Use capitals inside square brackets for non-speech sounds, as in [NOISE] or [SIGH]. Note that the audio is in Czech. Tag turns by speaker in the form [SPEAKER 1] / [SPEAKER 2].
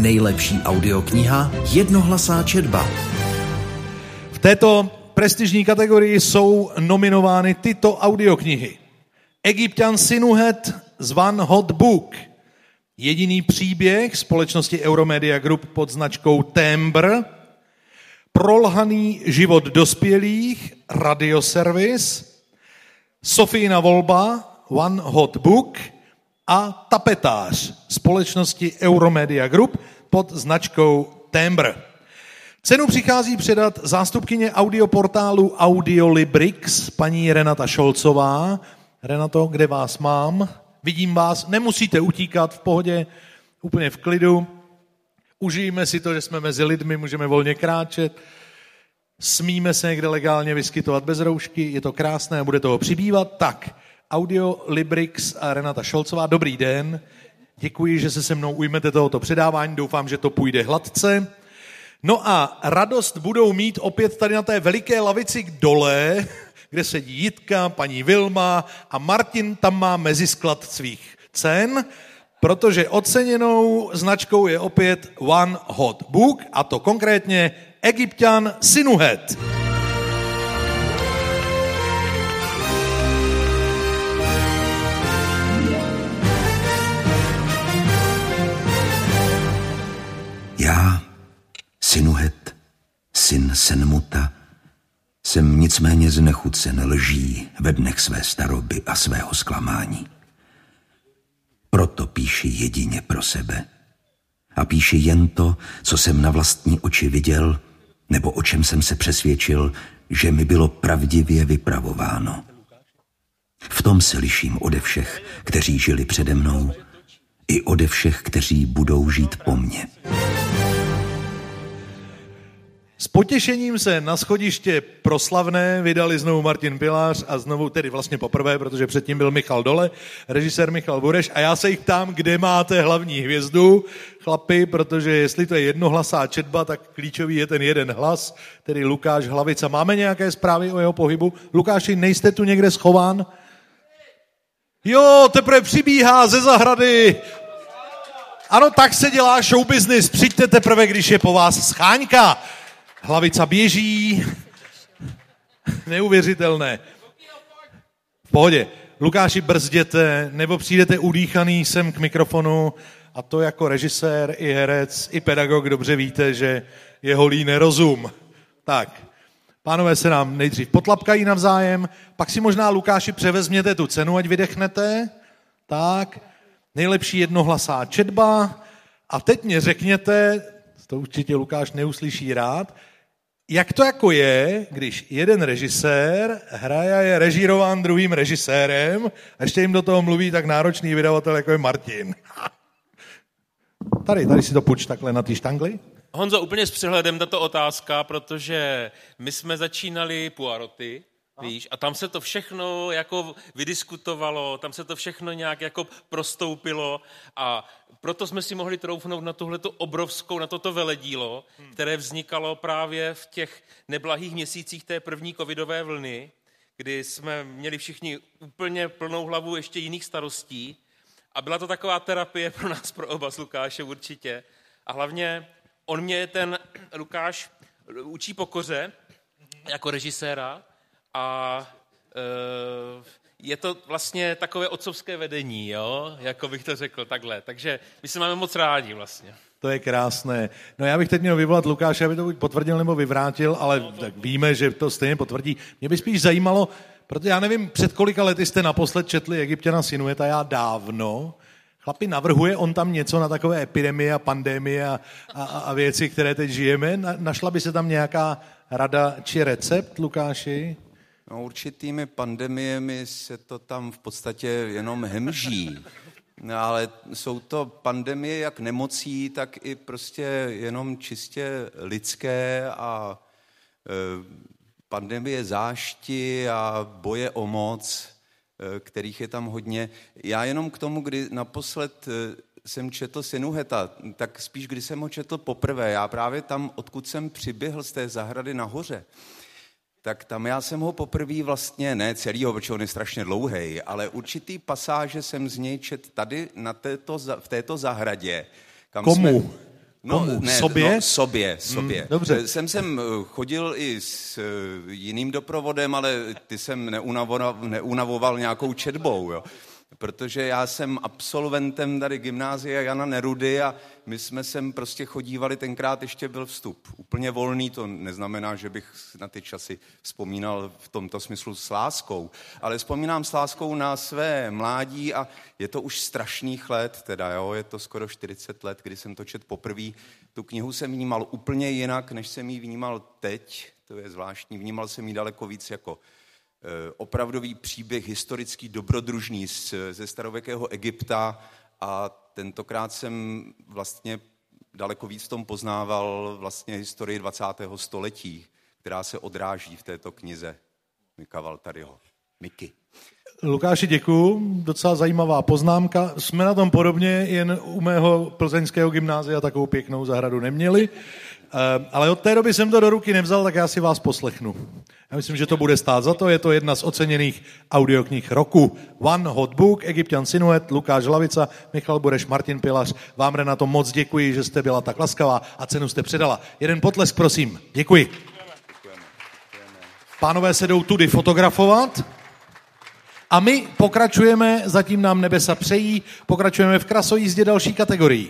[SPEAKER 1] Nejlepší audiokniha Jednohlasá četba.
[SPEAKER 2] V této prestižní kategorii jsou nominovány tyto audioknihy. Egyptian Sinuhet zvan Hot Book. Jediný příběh společnosti Euromedia Group pod značkou Tembr. Prolhaný život dospělých, radioservis. Sofína volba, One Hot Book a tapetář společnosti Euromedia Group pod značkou Tembr. Cenu přichází předat zástupkyně audioportálu Audiolibrix, paní Renata Šolcová. Renato, kde vás mám? Vidím vás, nemusíte utíkat v pohodě, úplně v klidu. Užijeme si to, že jsme mezi lidmi, můžeme volně kráčet. Smíme se někde legálně vyskytovat bez roušky, je to krásné a bude toho přibývat. Tak, Audio Librix a Renata Šolcová, dobrý den. Děkuji, že se se mnou ujmete tohoto předávání, doufám, že to půjde hladce. No a radost budou mít opět tady na té veliké lavici dole, kde sedí Jitka, paní Vilma a Martin tam má mezisklad svých cen, protože oceněnou značkou je opět One Hot Book, a to konkrétně Egyptian Sinuhet.
[SPEAKER 3] Senmuta, jsem nicméně znechucen lží ve dnech své staroby a svého zklamání. Proto píši jedině pro sebe. A píši jen to, co jsem na vlastní oči viděl, nebo o čem jsem se přesvědčil, že mi bylo pravdivě vypravováno. V tom se liším ode všech, kteří žili přede mnou, i ode všech, kteří budou žít po mně.
[SPEAKER 2] S potěšením se na schodiště proslavné vydali znovu Martin Pilář a znovu, tedy vlastně poprvé, protože předtím byl Michal Dole, režisér Michal Bureš a já se jich ptám, kde máte hlavní hvězdu, chlapi, protože jestli to je jednohlasá četba, tak klíčový je ten jeden hlas, tedy Lukáš Hlavica. Máme nějaké zprávy o jeho pohybu? Lukáši, nejste tu někde schován? Jo, teprve přibíhá ze zahrady. Ano, tak se dělá show business. Přijďte teprve, když je po vás scháňka. Hlavica běží. [LAUGHS] Neuvěřitelné. V pohodě. Lukáši, brzděte, nebo přijdete udýchaný sem k mikrofonu a to jako režisér, i herec, i pedagog dobře víte, že je holý nerozum. Tak, pánové se nám nejdřív potlapkají navzájem, pak si možná Lukáši převezměte tu cenu, ať vydechnete. Tak, nejlepší jednohlasá četba. A teď mě řekněte, to určitě Lukáš neuslyší rád, jak to jako je, když jeden režisér hraje a je režírován druhým režisérem a ještě jim do toho mluví tak náročný vydavatel, jako je Martin. Tady, tady si to puč takhle na ty štangly.
[SPEAKER 4] Honzo, úplně s přehledem tato otázka, protože my jsme začínali Puaroty, víš, a tam se to všechno jako vydiskutovalo, tam se to všechno nějak jako prostoupilo a proto jsme si mohli troufnout na tuhleto obrovskou, na toto veledílo, hmm. které vznikalo právě v těch neblahých měsících té první covidové vlny, kdy jsme měli všichni úplně plnou hlavu ještě jiných starostí a byla to taková terapie pro nás, pro oba s Lukášem určitě. A hlavně on mě ten Lukáš učí pokoře jako režiséra a e, je to vlastně takové otcovské vedení, jo? jako bych to řekl takhle. Takže my se máme moc rádi vlastně.
[SPEAKER 2] To je krásné. No já bych teď měl vyvolat Lukáše, aby to buď potvrdil nebo vyvrátil, ale no, to... tak víme, že to stejně potvrdí. Mě by spíš zajímalo, protože já nevím, před kolika lety jste naposled četli Egyptěna Sinueta, já dávno. Chlapi, navrhuje on tam něco na takové epidemie a pandemie a, a, a věci, které teď žijeme? Na, našla by se tam nějaká rada či recept, Lukáši?
[SPEAKER 5] No, určitými pandemiemi se to tam v podstatě jenom hemží. No, ale jsou to pandemie jak nemocí, tak i prostě jenom čistě lidské a e, pandemie zášti a boje o moc, e, kterých je tam hodně. Já jenom k tomu, kdy naposled e, jsem četl Sinuheta, tak spíš, když jsem ho četl poprvé, já právě tam, odkud jsem přiběhl z té zahrady nahoře, tak tam já jsem ho poprvé vlastně, ne celýho, protože on je strašně dlouhý, ale určitý pasáže jsem z něj čet tady na této, v této zahradě.
[SPEAKER 2] Kam Komu? Jsme, Komu? sobě?
[SPEAKER 5] No, sobě, sobě.
[SPEAKER 2] Hmm, dobře.
[SPEAKER 5] Eh, Jsem sem eh, chodil i s eh, jiným doprovodem, ale ty jsem neunavoval, neunavoval nějakou četbou, jo protože já jsem absolventem tady gymnázia Jana Nerudy a my jsme sem prostě chodívali, tenkrát ještě byl vstup úplně volný, to neznamená, že bych na ty časy vzpomínal v tomto smyslu s láskou, ale vzpomínám s láskou na své mládí a je to už strašných let, teda jo, je to skoro 40 let, kdy jsem to čet poprvé. Tu knihu jsem vnímal úplně jinak, než jsem ji vnímal teď, to je zvláštní, vnímal jsem ji daleko víc jako opravdový příběh historický dobrodružný ze starověkého Egypta a tentokrát jsem vlastně daleko víc v tom poznával vlastně historii 20. století, která se odráží v této knize Mika Valtaryho. Miky.
[SPEAKER 2] Lukáši, děkuju. Docela zajímavá poznámka. Jsme na tom podobně, jen u mého plzeňského gymnázia takovou pěknou zahradu neměli. Eh, ale od té doby jsem to do ruky nevzal, tak já si vás poslechnu. Já myslím, že to bude stát za to. Je to jedna z oceněných audioknih roku. One Hot Book, Egyptian Sinuet, Lukáš Lavica, Michal Bureš, Martin Pilař. Vám, Renato, moc děkuji, že jste byla tak laskavá a cenu jste předala. Jeden potlesk, prosím. Děkuji. Pánové se jdou tudy fotografovat. A my pokračujeme, zatím nám nebesa přejí, pokračujeme v krasojízdě další kategorii.